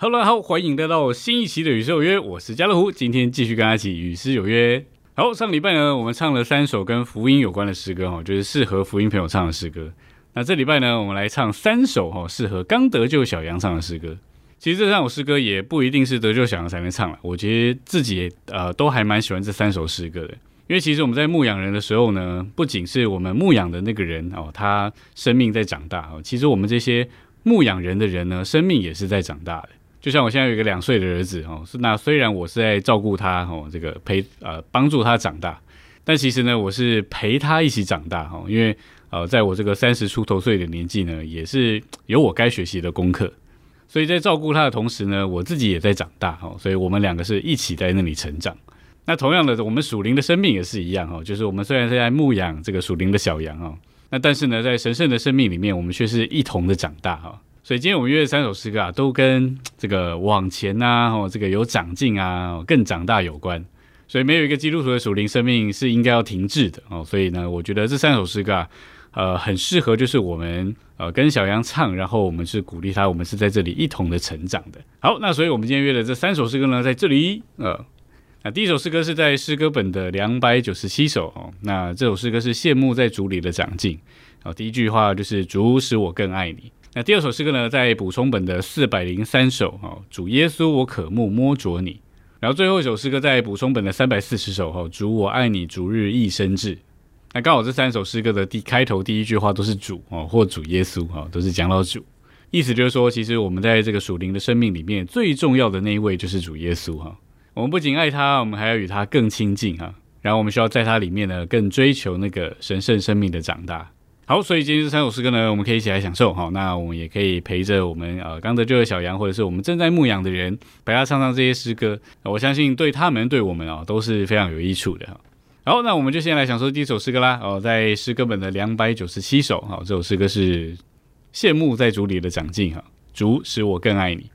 Hello，好，欢迎来到新一期的《与诗有约》，我是家乐福，今天继续跟大家一起与诗有约。好，上礼拜呢，我们唱了三首跟福音有关的诗歌哈，就是适合福音朋友唱的诗歌。那这礼拜呢，我们来唱三首哈，适合刚得救小羊唱的诗歌。其实这三首诗歌也不一定是得救小羊才能唱了，我觉得自己呃都还蛮喜欢这三首诗歌的。因为其实我们在牧养人的时候呢，不仅是我们牧养的那个人哦，他生命在长大哦，其实我们这些牧养人的人呢，生命也是在长大的。就像我现在有一个两岁的儿子哦，是那虽然我是在照顾他哦，这个陪呃帮助他长大，但其实呢，我是陪他一起长大哈。因为呃，在我这个三十出头岁的年纪呢，也是有我该学习的功课，所以在照顾他的同时呢，我自己也在长大哈。所以我们两个是一起在那里成长。那同样的，我们属灵的生命也是一样哈，就是我们虽然是在牧养这个属灵的小羊哦，那但是呢，在神圣的生命里面，我们却是一同的长大哈。所以今天我们约的三首诗歌啊，都跟这个往前呐，哦，这个有长进啊，更长大有关。所以没有一个基督徒的属灵生命是应该要停滞的哦。所以呢，我觉得这三首诗歌啊，呃，很适合就是我们呃跟小羊唱，然后我们是鼓励他，我们是在这里一同的成长的。好，那所以我们今天约的这三首诗歌呢，在这里呃，那第一首诗歌是在诗歌本的两百九十七首哦。那这首诗歌是羡慕在主里的长进。好，第一句话就是主使我更爱你。那第二首诗歌呢，在补充本的四百零三首，哈，主耶稣我渴慕摸着你。然后最后一首诗歌在补充本的三百四十首，哈，主我爱你，逐日一生至。那刚好这三首诗歌的第开头第一句话都是主哦，或主耶稣哈，都是讲到主，意思就是说，其实我们在这个属灵的生命里面，最重要的那一位就是主耶稣哈。我们不仅爱他，我们还要与他更亲近哈。然后我们需要在他里面呢，更追求那个神圣生命的长大。好，所以今天这三首诗歌呢，我们可以一起来享受哈。那我们也可以陪着我们呃刚得救的小羊，或者是我们正在牧养的人，陪他唱唱这些诗歌。我相信对他们对我们啊都是非常有益处的哈。好，那我们就先来享受第一首诗歌啦。哦，在诗歌本的两百九十七首，好，这首诗歌是羡慕在主里的长进哈。主使我更爱你。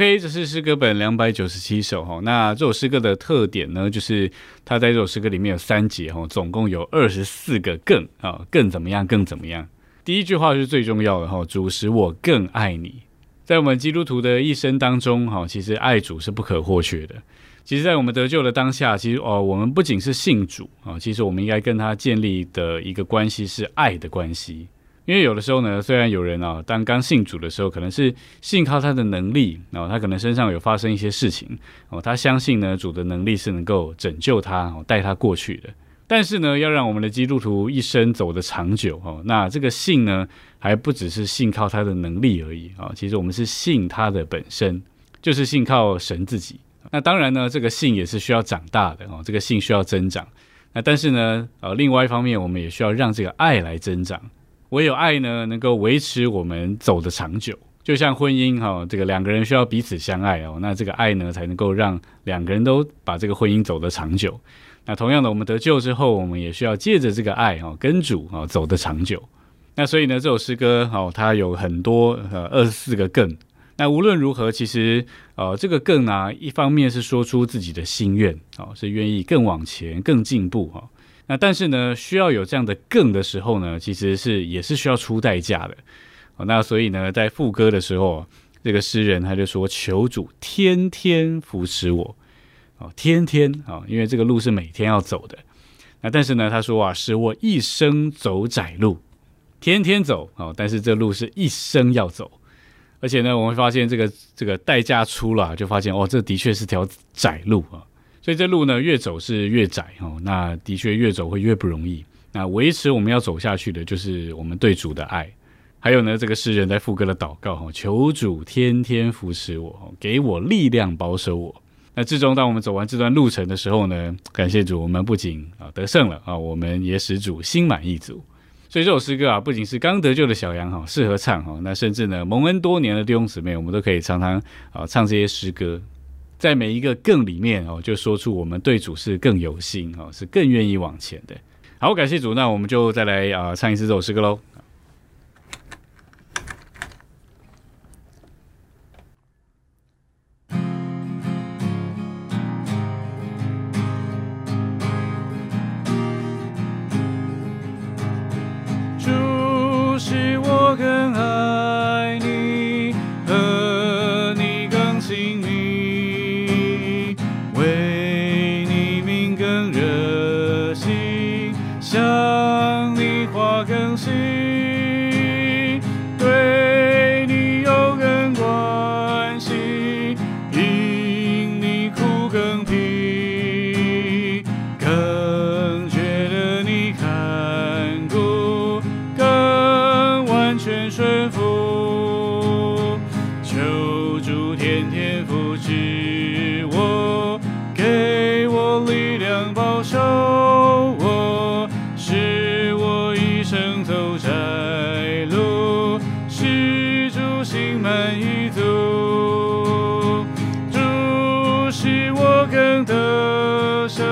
OK，这是诗歌本两百九十七首哈。那这首诗歌的特点呢，就是它在这首诗歌里面有三节哈，总共有二十四个更啊，更怎么样，更怎么样。第一句话是最重要的哈，主使我更爱你。在我们基督徒的一生当中哈，其实爱主是不可或缺的。其实，在我们得救的当下，其实哦，我们不仅是信主啊，其实我们应该跟他建立的一个关系是爱的关系。因为有的时候呢，虽然有人啊，但刚信主的时候，可能是信靠他的能力，然后他可能身上有发生一些事情，哦，他相信呢，主的能力是能够拯救他，哦，带他过去的。但是呢，要让我们的基督徒一生走得长久，哦，那这个信呢，还不只是信靠他的能力而已啊，其实我们是信他的本身，就是信靠神自己。那当然呢，这个信也是需要长大的哦，这个信需要增长。那但是呢，呃，另外一方面，我们也需要让这个爱来增长。唯有爱呢，能够维持我们走的长久。就像婚姻哈，这个两个人需要彼此相爱哦，那这个爱呢，才能够让两个人都把这个婚姻走得长久。那同样的，我们得救之后，我们也需要借着这个爱哈，跟主哈走得长久。那所以呢，这首诗歌哦，它有很多呃二十四个更。那无论如何，其实呃这个更啊，一方面是说出自己的心愿哦，是愿意更往前、更进步哈。那但是呢，需要有这样的更的时候呢，其实是也是需要出代价的。哦，那所以呢，在副歌的时候，这个诗人他就说：“求主天天扶持我，哦，天天啊，因为这个路是每天要走的。那但是呢，他说啊，使我一生走窄路，天天走哦，但是这路是一生要走。而且呢，我们发现这个这个代价出了，就发现哦，这的确是条窄路啊。”所以这路呢越走是越窄哦，那的确越走会越不容易。那维持我们要走下去的就是我们对主的爱，还有呢这个诗人在副歌的祷告哈，求主天天扶持我，给我力量保守我。那最终当我们走完这段路程的时候呢，感谢主，我们不仅啊得胜了啊，我们也使主心满意足。所以这首诗歌啊，不仅是刚得救的小羊哈适合唱哈，那甚至呢蒙恩多年的弟兄姊妹，我们都可以常常啊唱这些诗歌。在每一个更里面哦，就说出我们对主是更有心哦，是更愿意往前的。好，感谢主，那我们就再来啊唱一次这首诗歌喽。满意足。主使我更得胜，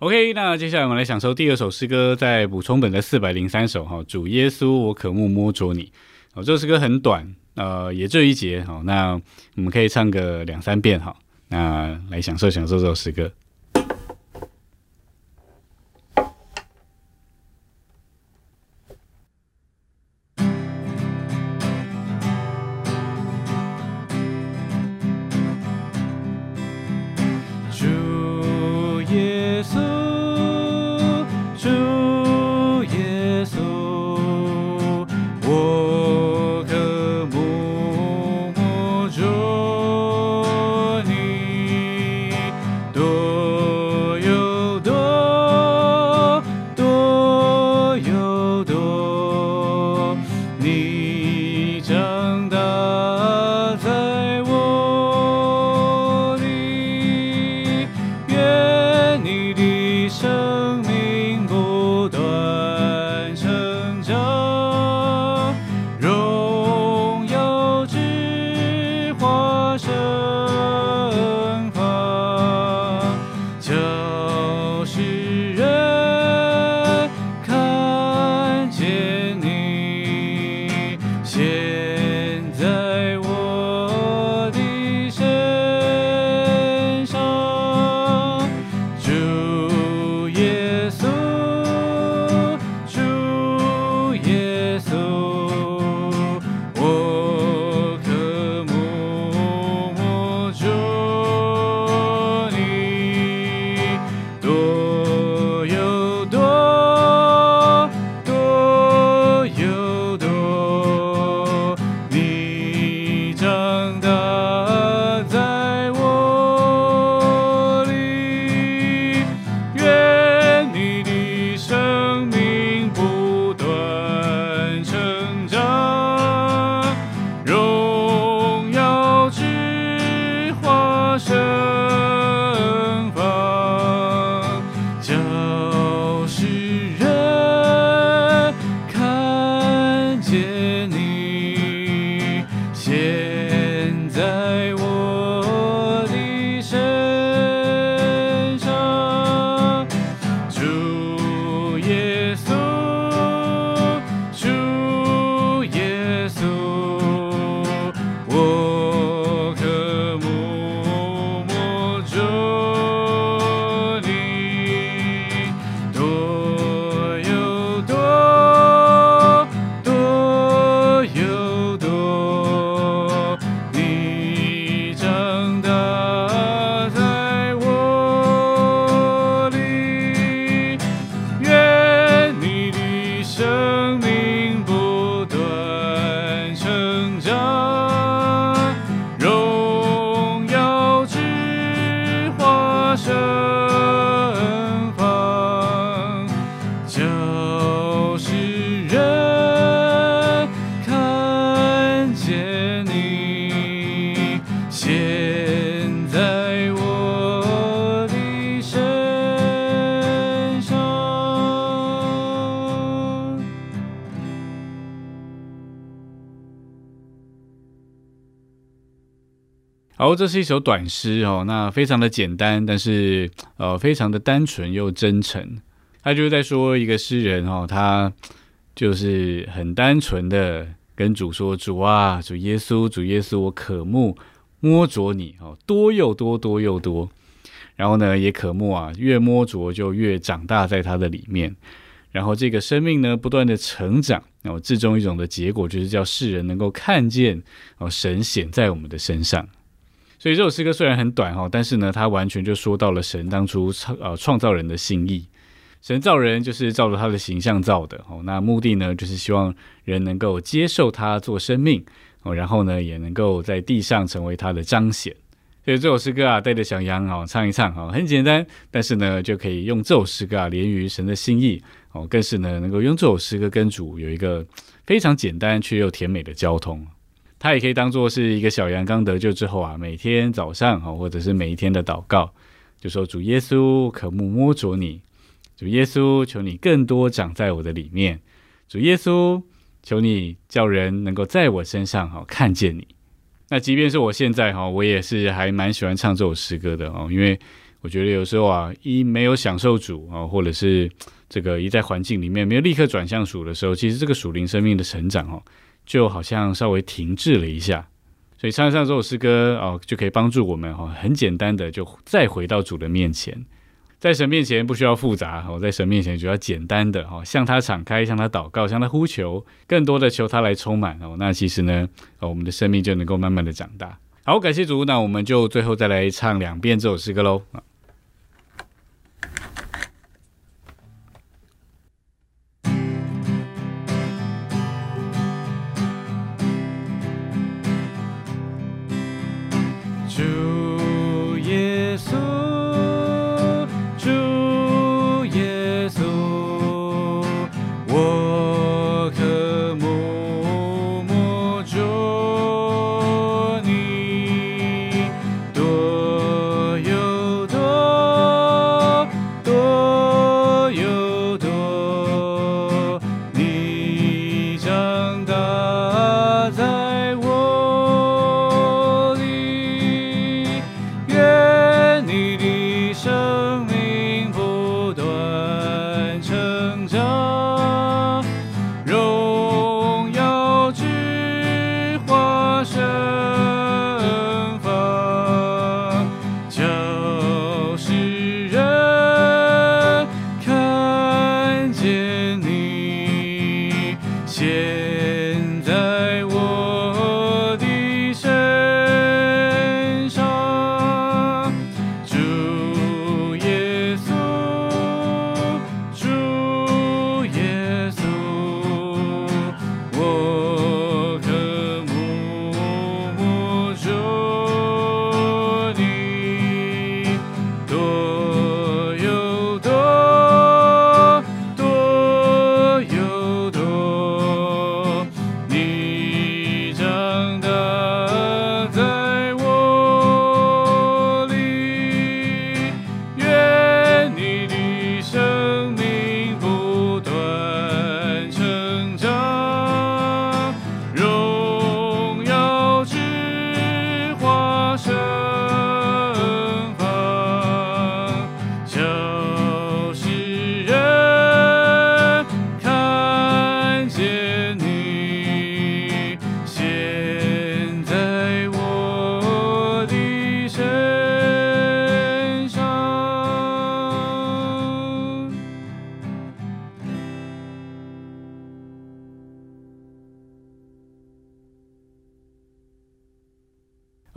OK，那接下来我们来享受第二首诗歌，在补充本的四百零三首哈。主耶稣，我渴慕摸着你。哦，这首诗歌很短，呃，也只有一节。好，那我们可以唱个两三遍哈。那来享受享受这首诗歌。这是一首短诗哦，那非常的简单，但是呃，非常的单纯又真诚。他就是在说一个诗人哦，他就是很单纯的跟主说：“主啊，主耶稣，主耶稣，我渴慕摸着你哦，多又多，多又多。然后呢，也渴慕啊，越摸着就越长大在他的里面。然后这个生命呢，不断的成长，然后最终一种的结果就是叫世人能够看见哦，神显在我们的身上。”所以这首诗歌虽然很短哈，但是呢，它完全就说到了神当初创呃创造人的心意。神造人就是照着他的形象造的哦，那目的呢，就是希望人能够接受他做生命哦，然后呢，也能够在地上成为他的彰显。所以这首诗歌啊，带着小羊哦，唱一唱哦，很简单，但是呢，就可以用这首诗歌啊，连于神的心意哦，更是呢，能够用这首诗歌跟主有一个非常简单却又甜美的交通。它也可以当做是一个小羊刚得救之后啊，每天早上哦，或者是每一天的祷告，就说主耶稣，渴慕摸着你，主耶稣，求你更多长在我的里面，主耶稣，求你叫人能够在我身上哈看见你。那即便是我现在哈，我也是还蛮喜欢唱这首诗歌的哦，因为我觉得有时候啊，一没有享受主啊，或者是这个一在环境里面没有立刻转向属的时候，其实这个属灵生命的成长哦。就好像稍微停滞了一下，所以唱上这首诗歌哦，就可以帮助我们哈，很简单的就再回到主的面前，在神面前不需要复杂哦，在神面前只要简单的哈，向他敞开，向他祷告，向他呼求，更多的求他来充满哦。那其实呢，我们的生命就能够慢慢的长大。好，感谢主，那我们就最后再来唱两遍这首诗歌喽。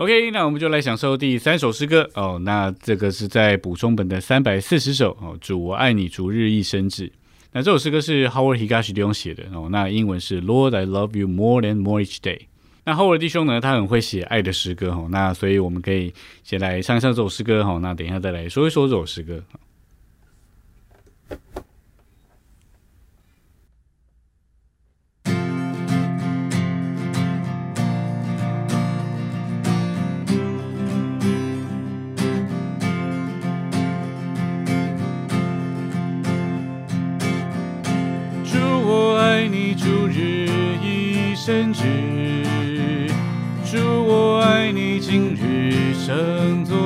OK，那我们就来享受第三首诗歌哦。那这个是在补充本的三百四十首哦。主我爱你，逐日一生至。那这首诗歌是 Howard Higashi 弟兄写的哦。那英文是 Lord I love you more than more each day。那 Howard 弟兄呢，他很会写爱的诗歌哦。那所以我们可以先来唱一唱这首诗歌哦。那等一下再来说一说这首诗歌。甚至，主我爱你今日成昨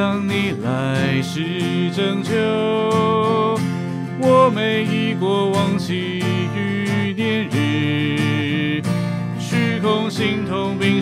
当，你来时拯救。我每一过往际遇年日，虚空心痛并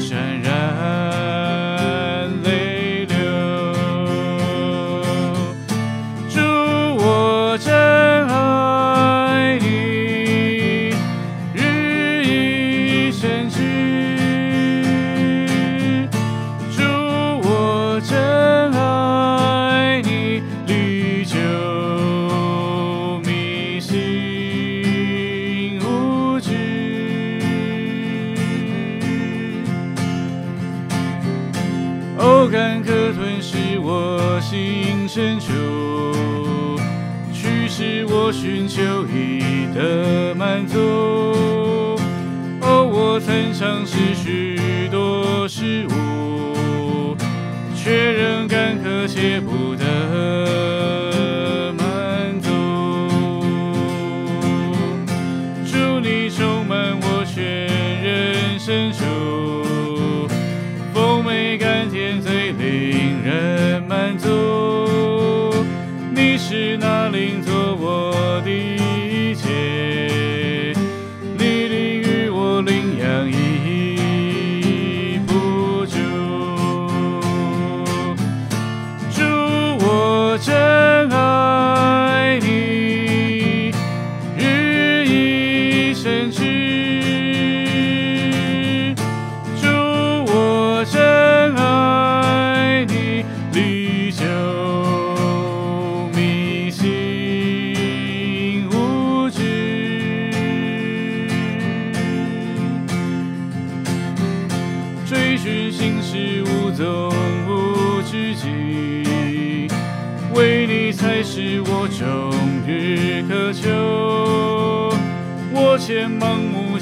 我寻求你的满足。哦，我曾尝试许多事物，却仍干渴且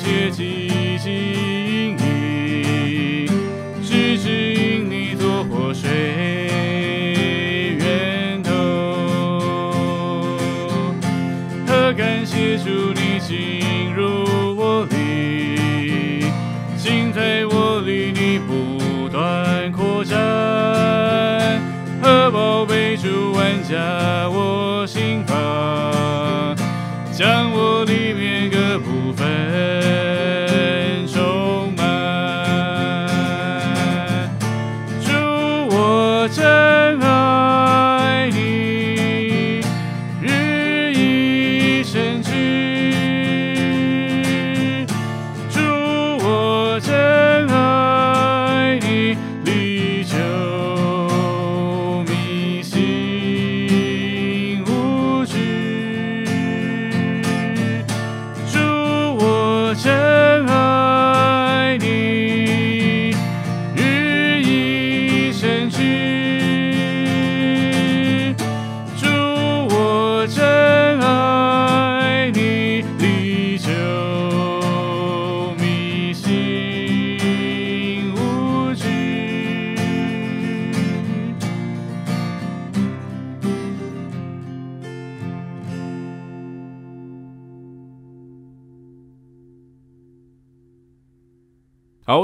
目且汲汲营营，只指引你做活水源头。何感谢主你进入我里，尽在我里你不断扩展，何宝贝主万家我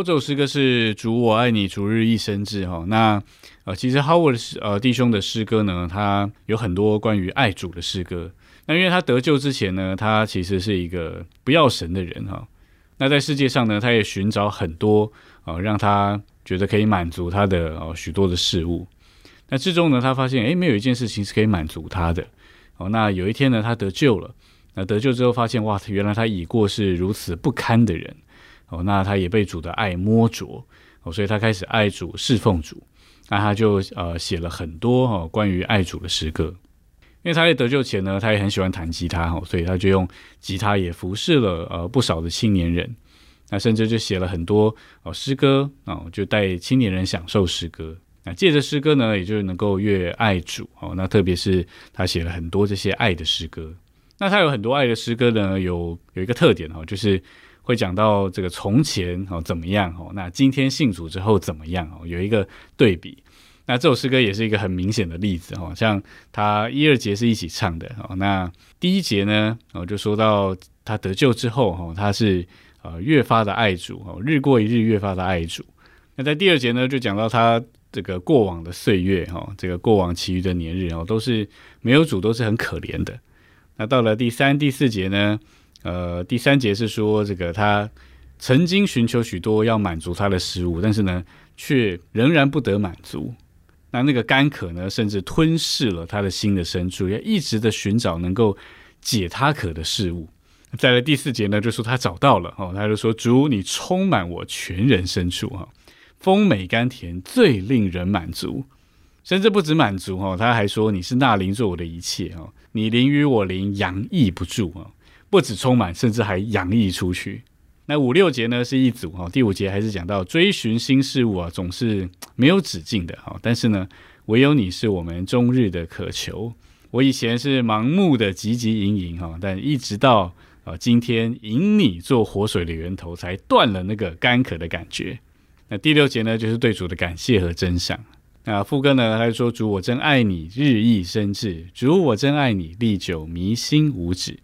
这首诗歌是“主我爱你，逐日一生志”哈。那呃，其实 Howard 呃弟兄的诗歌呢，他有很多关于爱主的诗歌。那因为他得救之前呢，他其实是一个不要神的人哈。那在世界上呢，他也寻找很多呃让他觉得可以满足他的呃许多的事物。那最终呢，他发现诶，没有一件事情是可以满足他的。哦，那有一天呢，他得救了。那得救之后发现，哇，原来他已过是如此不堪的人。哦，那他也被主的爱摸着，哦，所以他开始爱主、侍奉主。那他就呃写了很多哦关于爱主的诗歌。因为他在得救前呢，他也很喜欢弹吉他哦，所以他就用吉他也服侍了呃不少的青年人。那甚至就写了很多哦诗歌哦，就带青年人享受诗歌。那借着诗歌呢，也就是能够越爱主哦。那特别是他写了很多这些爱的诗歌。那他有很多爱的诗歌呢，有有一个特点哦，就是会讲到这个从前哦怎么样哦，那今天信主之后怎么样哦，有一个对比。那这首诗歌也是一个很明显的例子哦，像他一二节是一起唱的哦，那第一节呢哦就说到他得救之后哈，他是呃越发的爱主哦，日过一日越发的爱主。那在第二节呢就讲到他这个过往的岁月哈，这个过往其余的年日哦都是没有主，都是很可怜的。那到了第三、第四节呢，呃，第三节是说这个他曾经寻求许多要满足他的食物，但是呢却仍然不得满足。那那个干渴呢，甚至吞噬了他的心的深处，要一直的寻找能够解他渴的事物。再来第四节呢，就说他找到了哦，他就说主，你充满我全人深处哈，丰美甘甜，最令人满足，甚至不止满足哈，他还说你是那灵做我的一切哈，你灵与我灵洋溢不住啊，不止充满，甚至还洋溢出去。那五六节呢是一组哈，第五节还是讲到追寻新事物啊，总是没有止境的哈。但是呢，唯有你是我们终日的渴求。我以前是盲目的汲汲营营哈，但一直到啊今天，引你做活水的源头，才断了那个干渴的感觉。那第六节呢，就是对主的感谢和真相。那副歌呢，他说：主我真爱你，日益深挚；主我真爱你，历久弥新无止。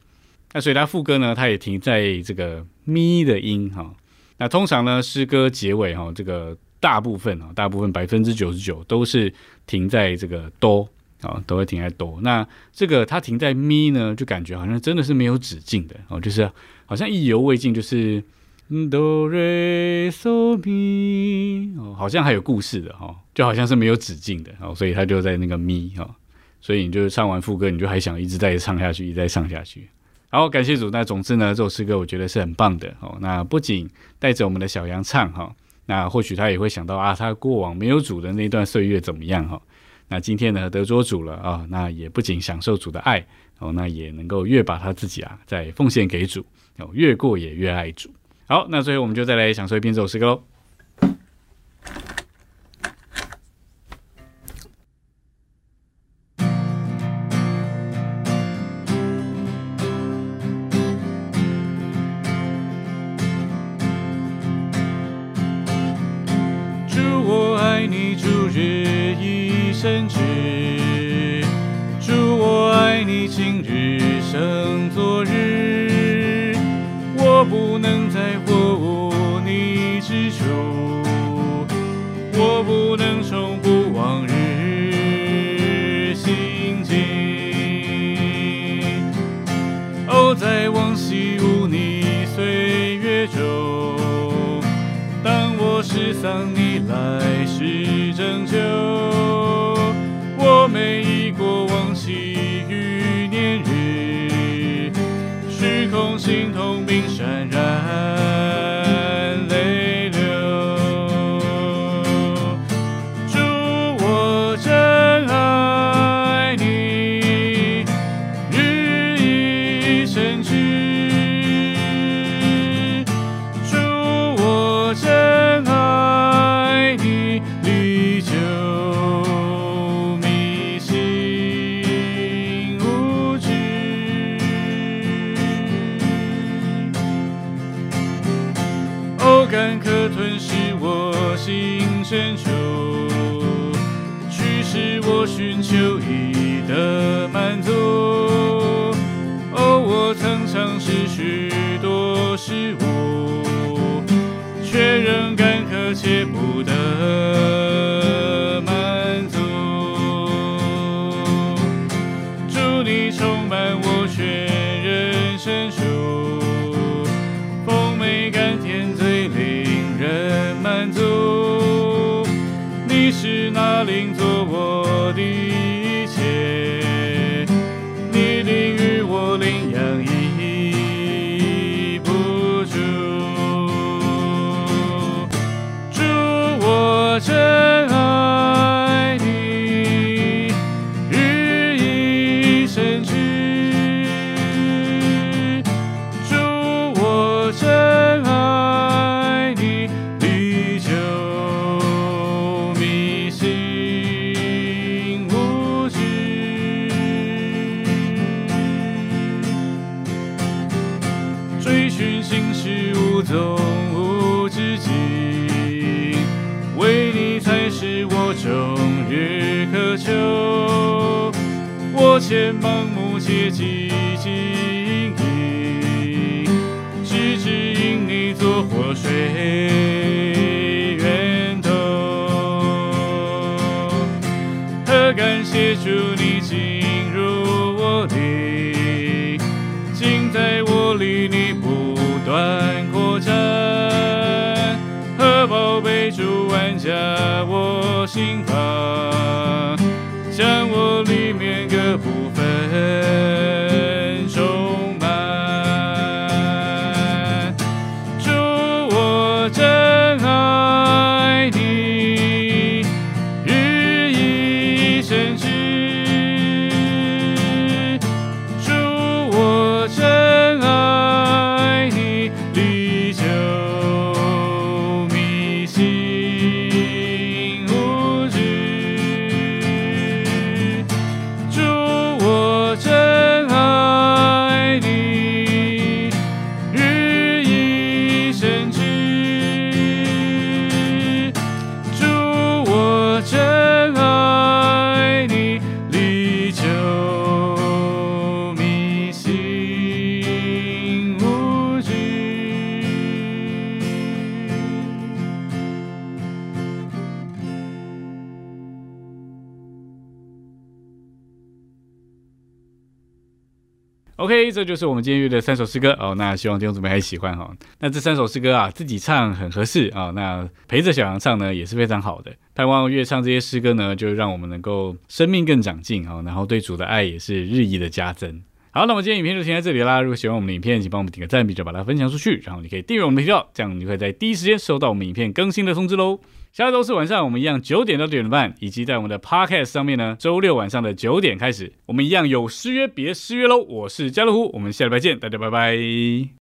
那所以它副歌呢，它也停在这个咪的音哈。那通常呢，诗歌结尾哈，这个大部分啊，大部分百分之九十九都是停在这个哆啊，都会停在哆。那这个它停在咪呢，就感觉好像真的是没有止境的哦，就是好像意犹未尽，就是哆瑞嗦咪哦，好像还有故事的哈，就好像是没有止境的哦，所以它就在那个咪哈，所以你就唱完副歌，你就还想一直再唱下去，一直在唱下去。好，感谢主。那总之呢，这首诗歌我觉得是很棒的哦。那不仅带着我们的小羊唱哈，那或许他也会想到啊，他过往没有主的那段岁月怎么样哈。那今天呢，得着主了啊，那也不仅享受主的爱哦，那也能够越把他自己啊再奉献给主哦，越过也越爱主。好，那最后我们就再来享受一遍这首诗歌喽。心痛并渲染水源头。何感谢主你进入我里，尽在我里你不断扩展，何宝贝主万家我心房，将我里这就是我们今天约的三首诗歌哦。那希望弟兄姊妹还喜欢哈、那这三首诗歌啊，自己唱很合适啊、那陪着小羊唱呢，也是非常好的。盼望越唱这些诗歌呢，就让我们能够生命更长进啊、然后对主的爱也是日益的加增。好，那我们今天影片就停在这里啦。如果喜欢我们的影片，请帮我们点个赞，并且把它分享出去。然后你可以订阅我们的频道，这样你会在第一时间收到我们影片更新的通知喽。下周四晚上我们一样九点到九点半，以及在我们的 Podcast 上面呢，周六晚上的九点开始，我们一样有失约别失约喽。我是家乐福，我们下礼拜见，大家拜拜。